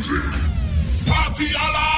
Party alarm!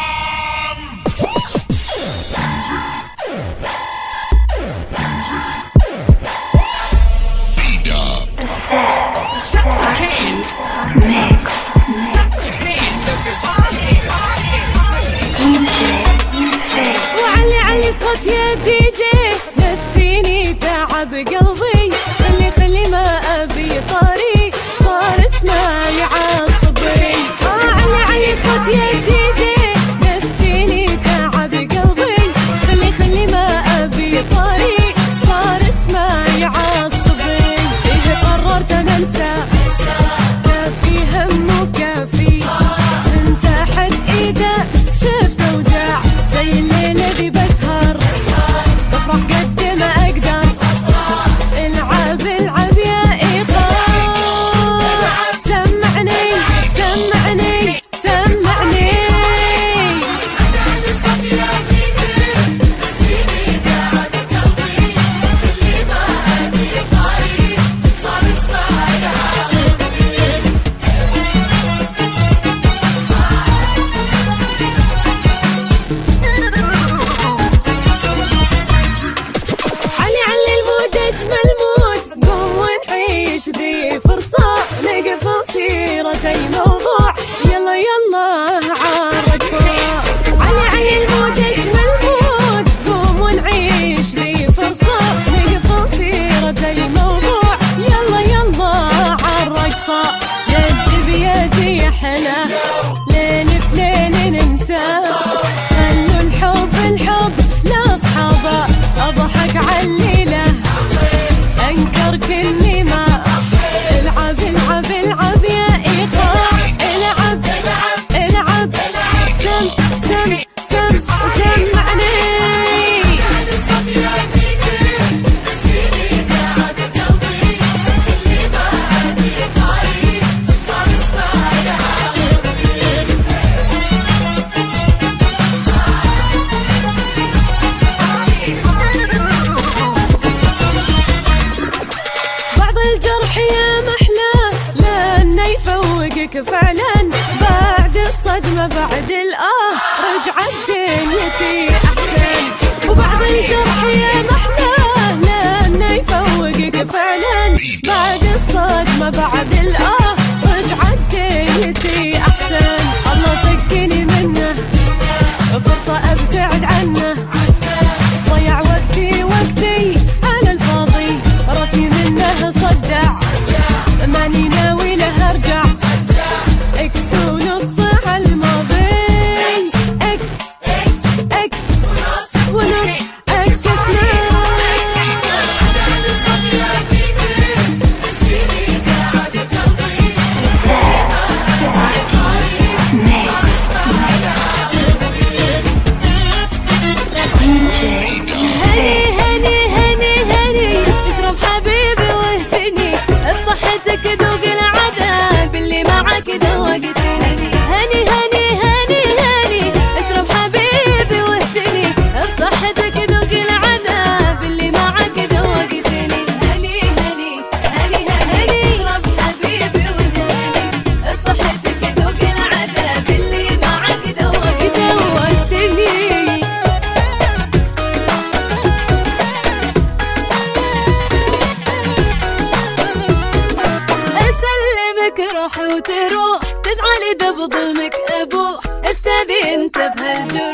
استاذي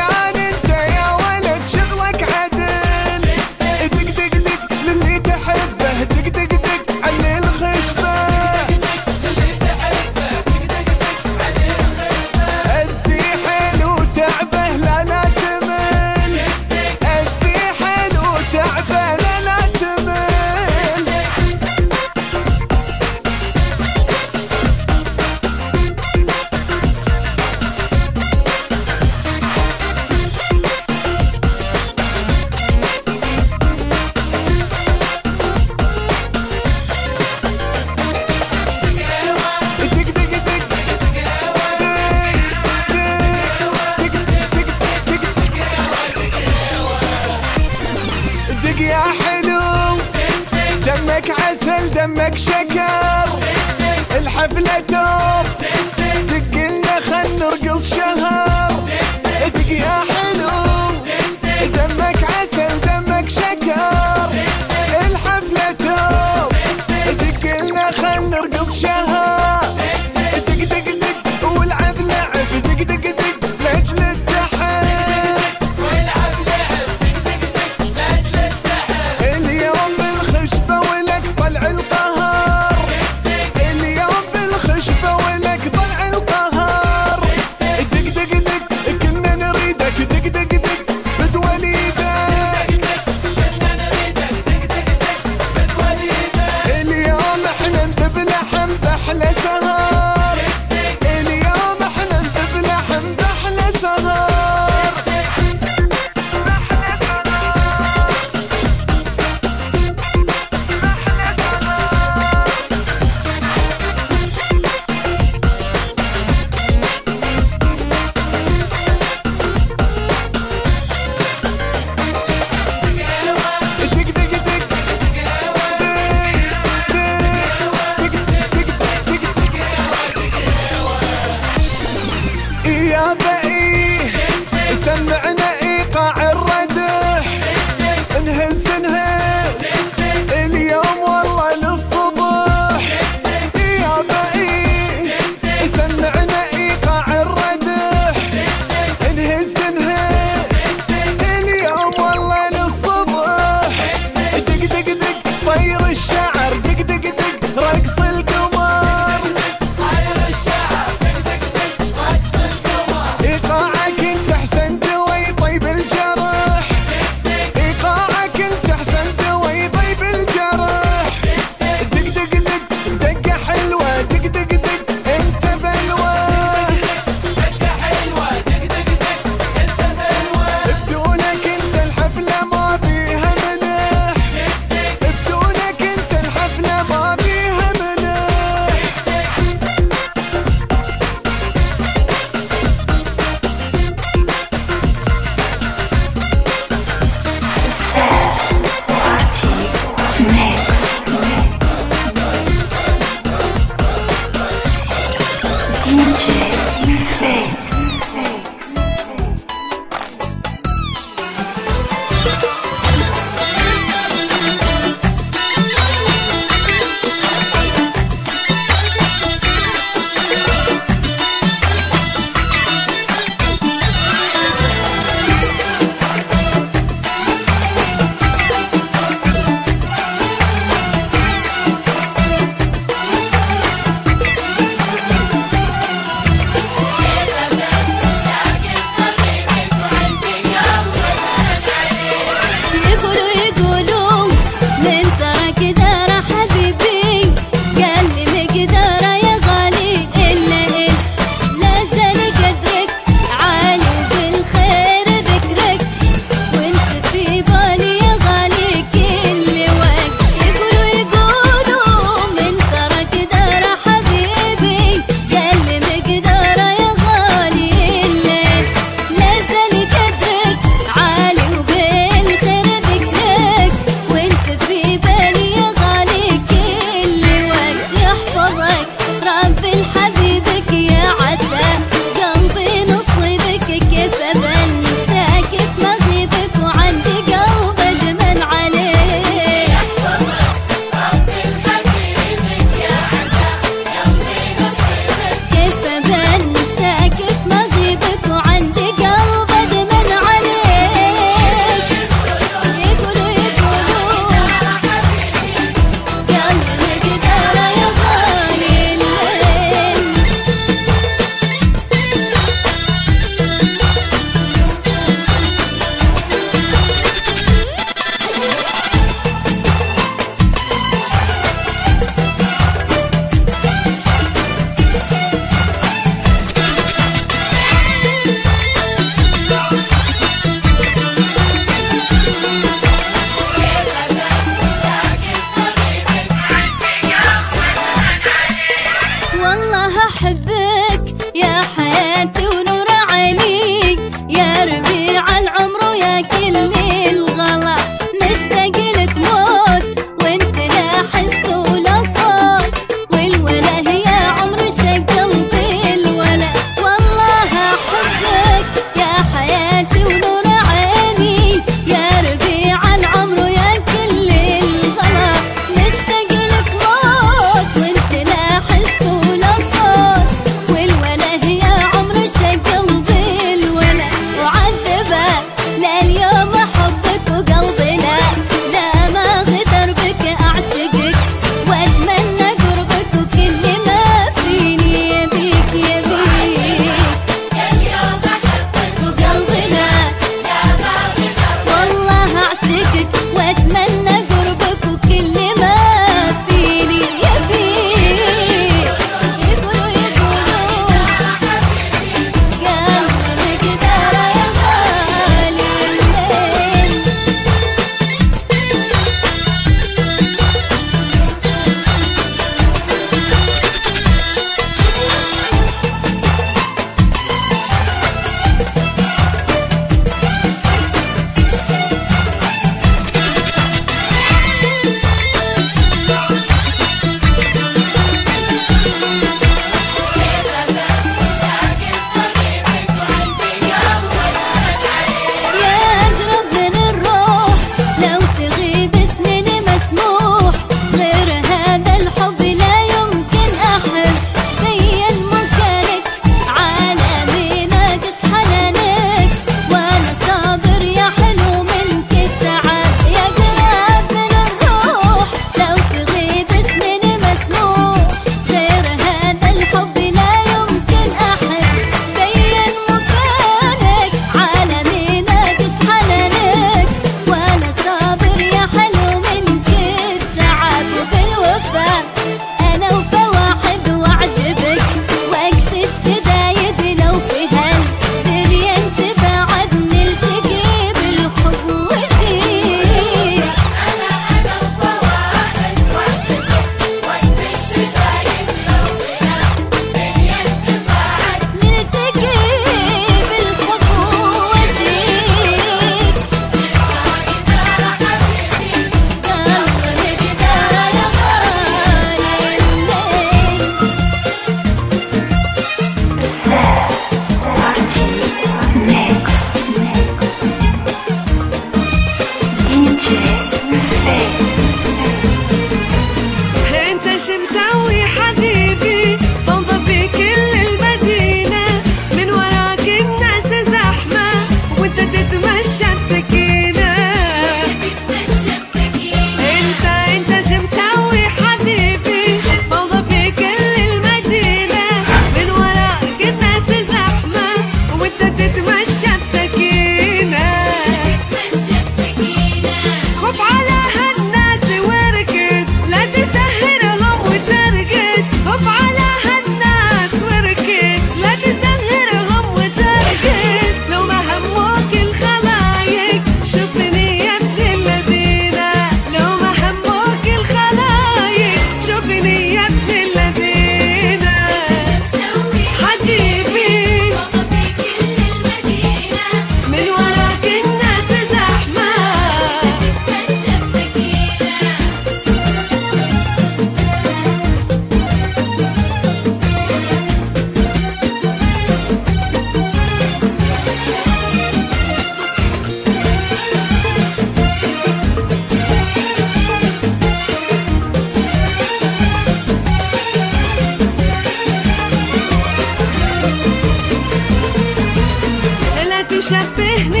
deixa perder.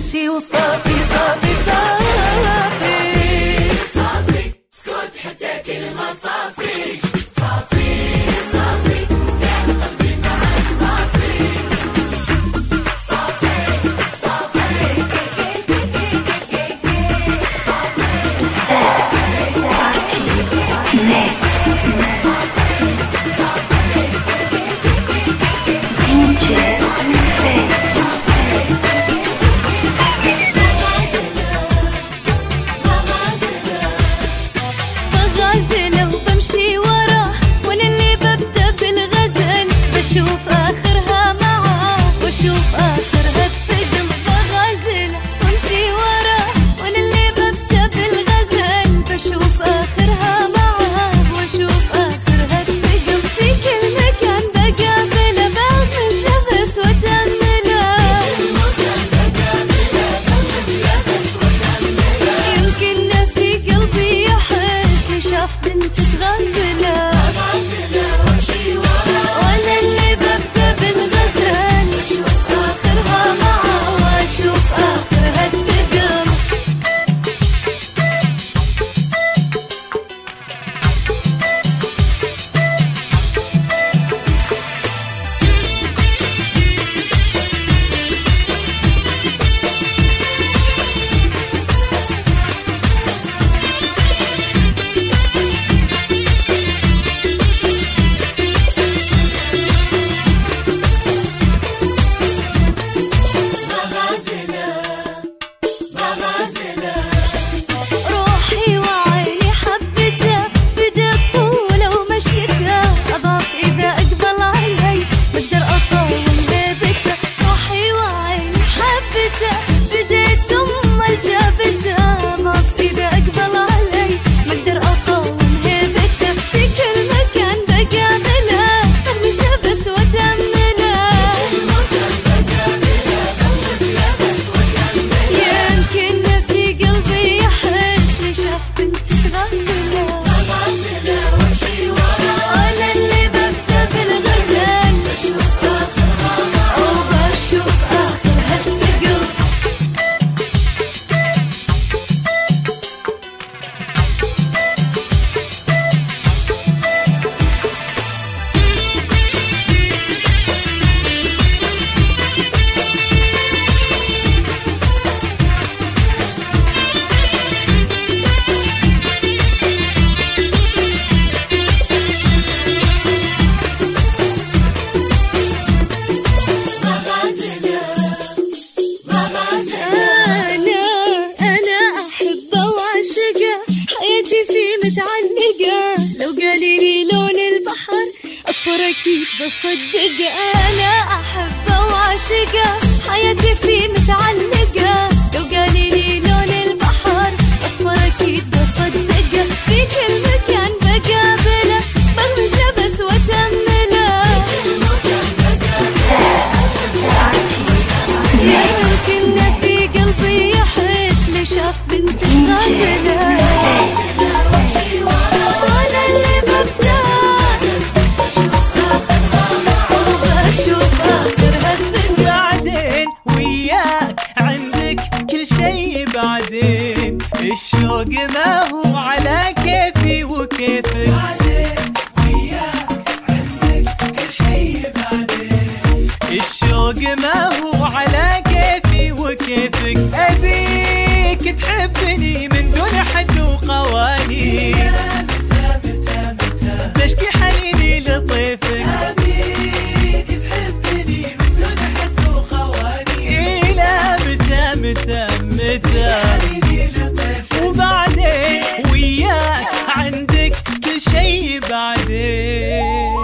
she will stop you. بصدق أنا بعدين وياك عندك كل شي بعدين. الشوق ما هو على كيفي وكيفك. بعدين وياك عندك كل شي بعدين. الشوق ما هو على كيفي وكيفك. أبيك تحبني من دون حد وقوانين. تشكي حنيني لطيفك. الثاني وبعدين وياك عندك كل شي بعدين.